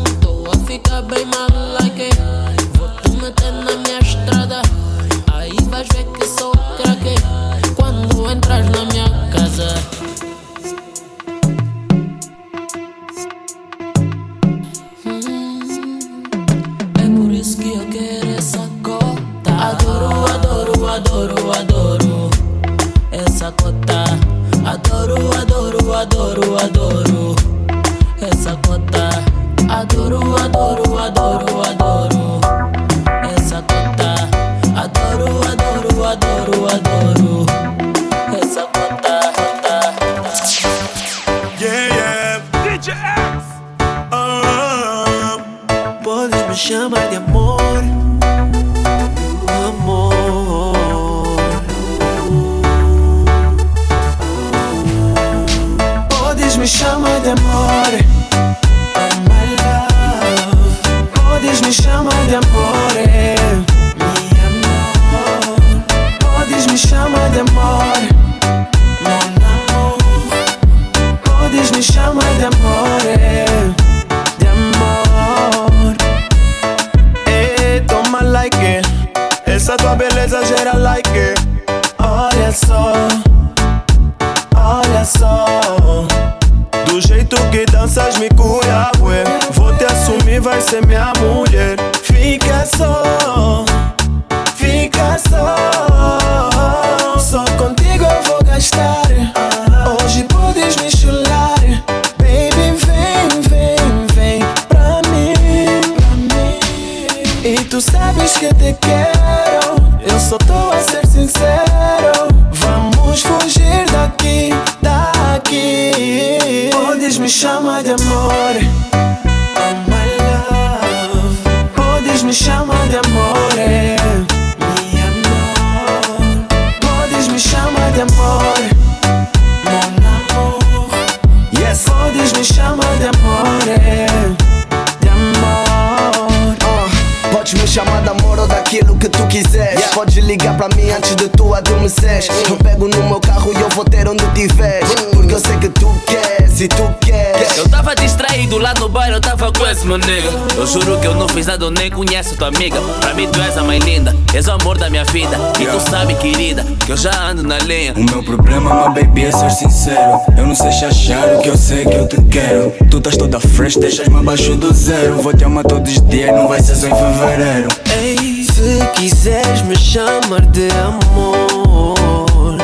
Tua amiga. Pra mim tu és a mais linda, és o amor da minha vida. E tu sabe, querida, que eu já ando na linha. O meu problema, my baby, é ser sincero. Eu não sei chachar o que eu sei que eu te quero. Tu estás toda fresh, deixas-me abaixo do zero. Vou te amar todos os dias, não vai ser só em fevereiro. Ei, se quiseres me chamar de amor,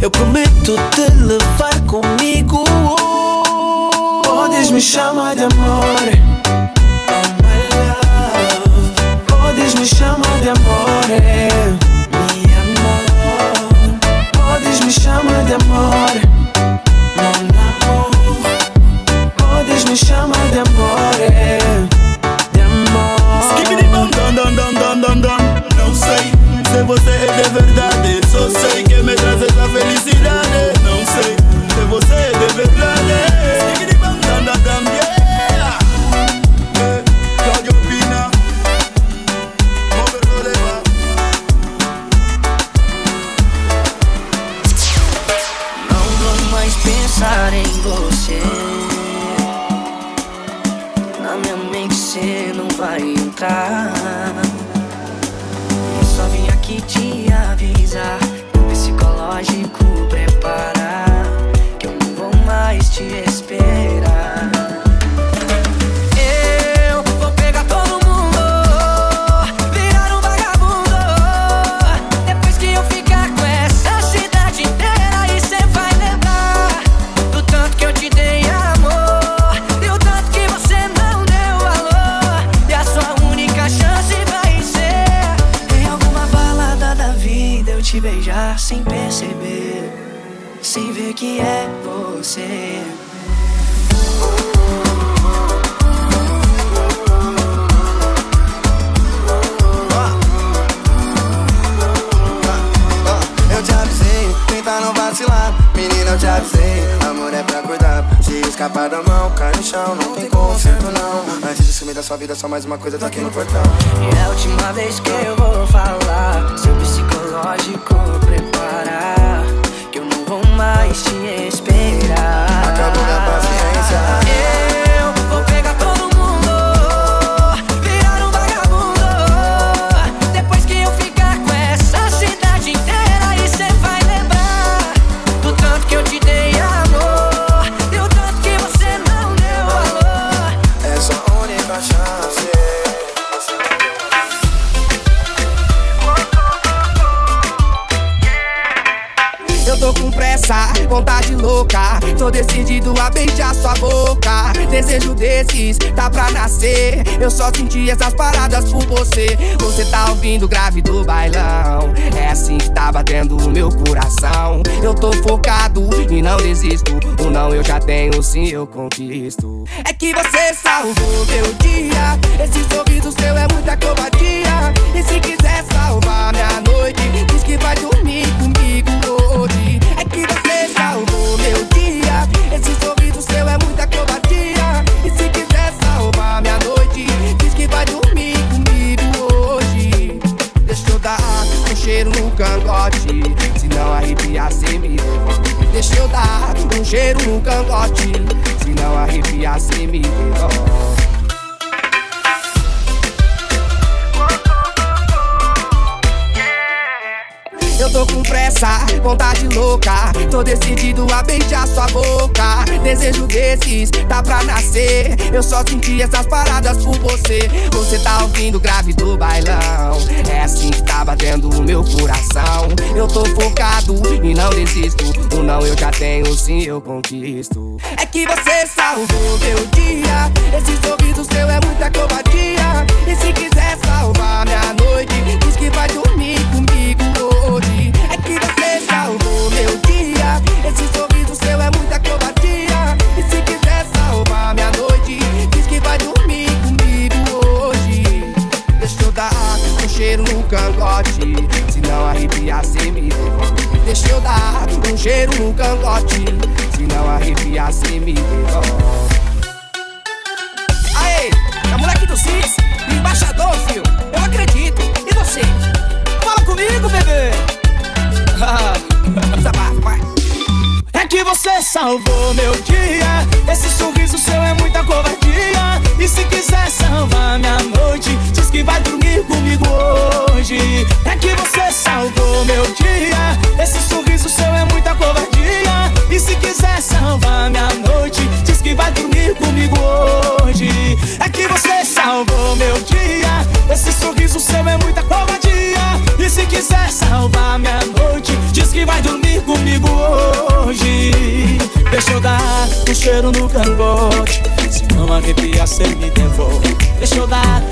eu prometo te levar comigo. Podes me chamar de amor. Me chamar de amor. Mi amor. Podes me chamar de amor. Mon amour. Podes me chamar de amor. De amor. Dam, dam, dam, dam, dam, dam. Não sei se você é de verdade. Só sei que me traz essa felicidade. Sem ver que é você. Eu te avisei, tenta não vacilar Menina, eu te avisei, amor é pra cuidar Se escapar da mão, cai no chão Não tem conserto não Antes de sumir da sua vida, só mais uma coisa, tô aqui no portão E é a última vez que eu vou falar. Seu psicológico preparar. Que eu não vou mais decidido a beijar sua boca. Desejo desses, tá pra nascer. Eu só senti essas paradas por você. Você tá ouvindo grave do bailão. É assim que tá batendo o meu coração. Eu tô focado e não desisto. O não eu já tenho, sim eu conquisto. É que você salvou meu dia. Esse sorriso seu é muita covardia. E se quiser salvar minha noite, diz que vai dormir comigo hoje. É que você. Esse sorriso seu é muita covardia. E se quiser salvar minha noite, diz que vai dormir comigo hoje. Deixa eu dar um cheiro no cangote. Se não arrepiar, cê me. Deixa eu dar um cheiro no cangote. Se não arrepiar, cê me. Pressa, vontade louca. Tô decidido a beijar sua boca. Desejo desses, tá pra nascer. Eu só senti essas paradas por você. Você tá ouvindo grave do bailão. É assim que tá batendo o meu coração. Eu tô focado e não desisto. O não eu já tenho, sim eu conquisto. É que você salvou meu dia. Esse sorriso seu é muita covardia. E se quiser salvar minha noite, diz que vai dormir Não arrepiar, me. Deixa eu dar um cheiro no cangote. Se não arrepiar, cê me devolve. Aê, é moleque do Six, embaixador, fio. Eu acredito. E você? Fala comigo, bebê. Vai. É que você salvou meu dia. Esse sorriso seu é muita covardia. E se quiser salvar minha noite, diz que vai dormir comigo hoje. Meu dia. Esse sorriso seu é muita covardia. E se quiser salvar minha noite, diz que vai dormir comigo hoje. É que você salvou meu dia. Esse sorriso seu é muita covardia. E se quiser salvar minha noite, diz que vai dormir comigo hoje. Deixa eu dar um cheiro no cangote. Se não arrepia, cê me devolve. Deixa eu dar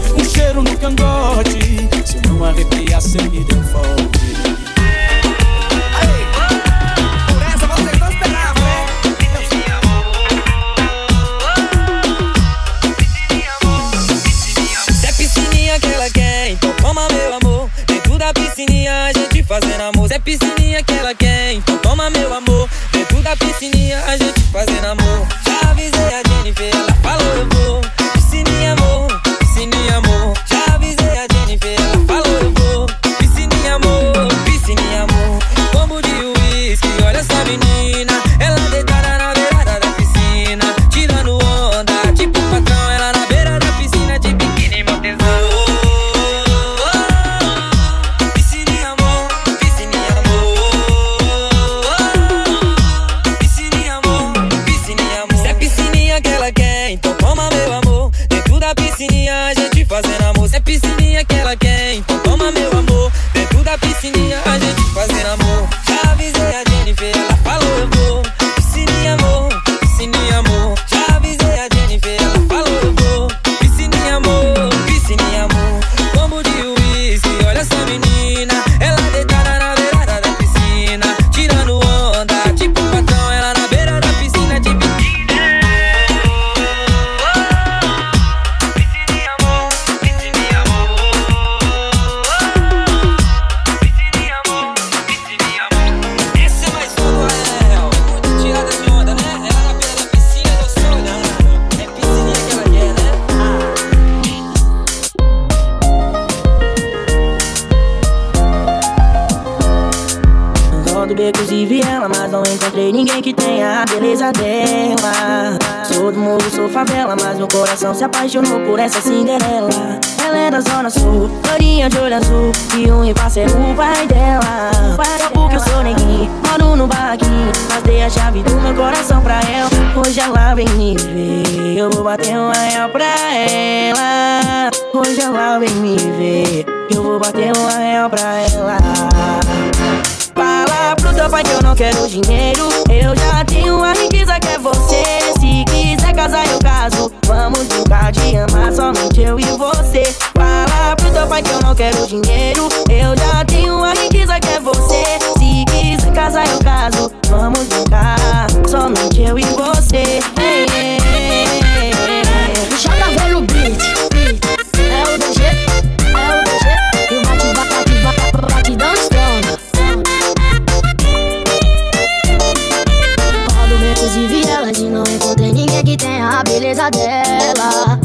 não encontrei ninguém que tenha a beleza dela.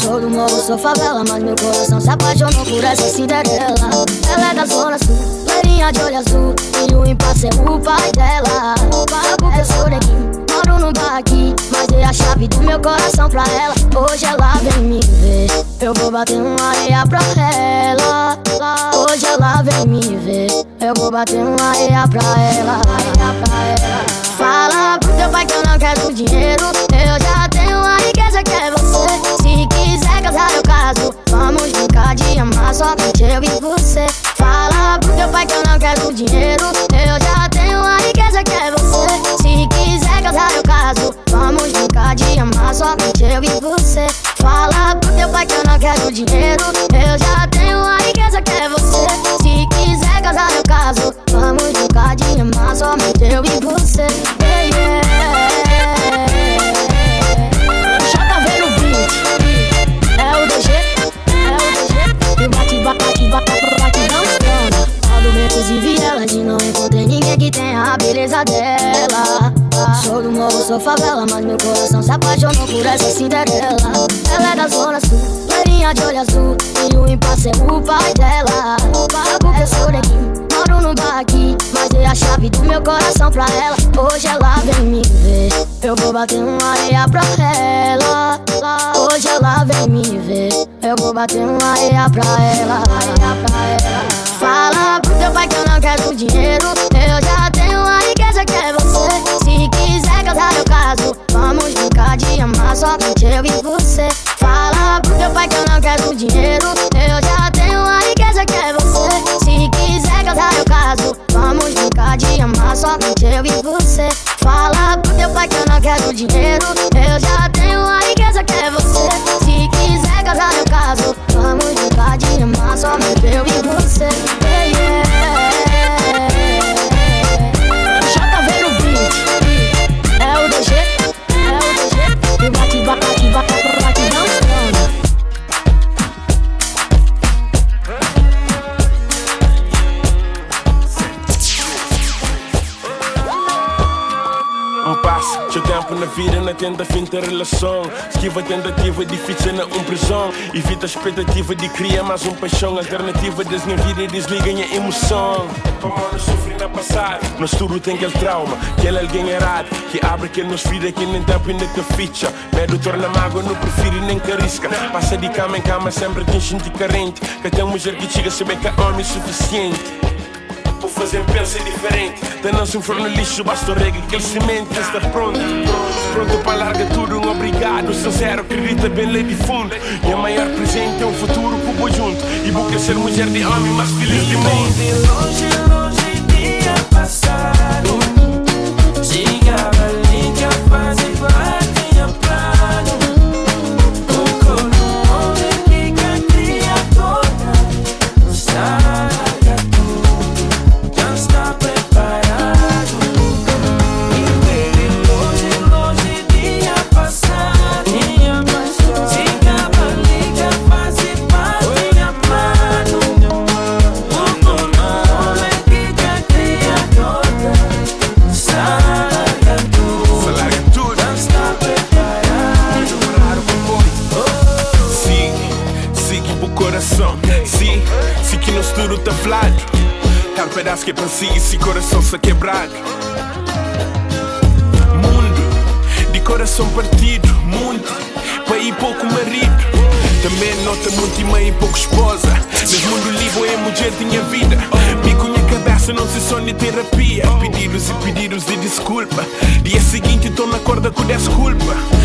Sou do morro, sou favela, mas meu coração se apaixonou por essa Cinderela. Ela é da zona sul, loirinha de olho azul, e o impasse é o pai dela. Só porque eu sou neguinho, moro num barraquinho, mas dei a chave do meu coração pra ela. Hoje ela vem me ver, eu vou bater uma areia pra ela. Hoje ela vem me ver, Eu vou bater uma areia pra ela, pra ela. Fala pro teu pai que eu não quero dinheiro. Eu já tenho a riqueza que é você. Se quiser casar, eu caso. Vamos brincar de amar somente eu e você. Fala pro teu pai que eu não quero dinheiro. Eu já tenho a riqueza que é você. Se quiser casar, eu caso. Vamos brincar de amar somente eu e você. Fala pro teu pai que eu não quero dinheiro. Eu já tenho a riqueza que é você. Se quiser casar, eu caso. Vamos brincar de amar somente eu e você. Yeah, yeah. JV no beat. É o DG, é o DG. E bate, bate, bate, batidão estrona. Falo inclusive ela de não encontrei ninguém que tenha a beleza dela. Sou do morro, sou favela, mas meu coração se apaixonou por essa Cinderela. Ela é da zona sul, loirinha de olho azul. E o impasse é o pai dela. Sabe que eu sou neguinho, moro no bar aqui. Mas dei a chave do meu coração pra ela. Hoje ela vem me ver. Eu vou bater uma areia pra ela. Hoje ela vem me ver. Eu vou bater uma areia pra ela. Fala pro teu pai que eu não quero dinheiro. Eu já tenho a riqueza que é você. Se quiser casar, eu caso. Vamos brincar de amar somente eu e você. Fala pro teu pai que eu não quero dinheiro. Eu já tenho a riqueza que é você. Se quiser casar, eu caso. Vamos brincar de amar somente eu e você. Fala pro teu pai que eu não quero dinheiro. Eu já tenho a riqueza que é você. Se quiser casar, eu caso. Vamos brincar de amar somente eu e você. Na vida na tenta fim da relação. Esquiva a tentativa difícil na um prisão. Evita a expectativa de criar mais um paixão. Alternativa das minha vida desliga a emoção. Como não sofri na passada Mas tudo tem aquele trauma Que ele é alguém errado Que abre aquele nos vida que nem tempo ainda te ficha. Medo torna mágoa, não prefiro e nem carisca Passa de cama em cama sempre que gente carente. Que tem mulher que chega a saber que é homem suficiente Vou fazer pensa diferente. Da não um forno lixo Basta o reggae que ele semente. Está pronto Pronto para largar tudo. Um obrigado sincero Acredita bem lei de fundo. E a maior presente é um futuro vou junto E vou ser mulher de homem Mais feliz de mundo. Longe, longe, dia passado na corda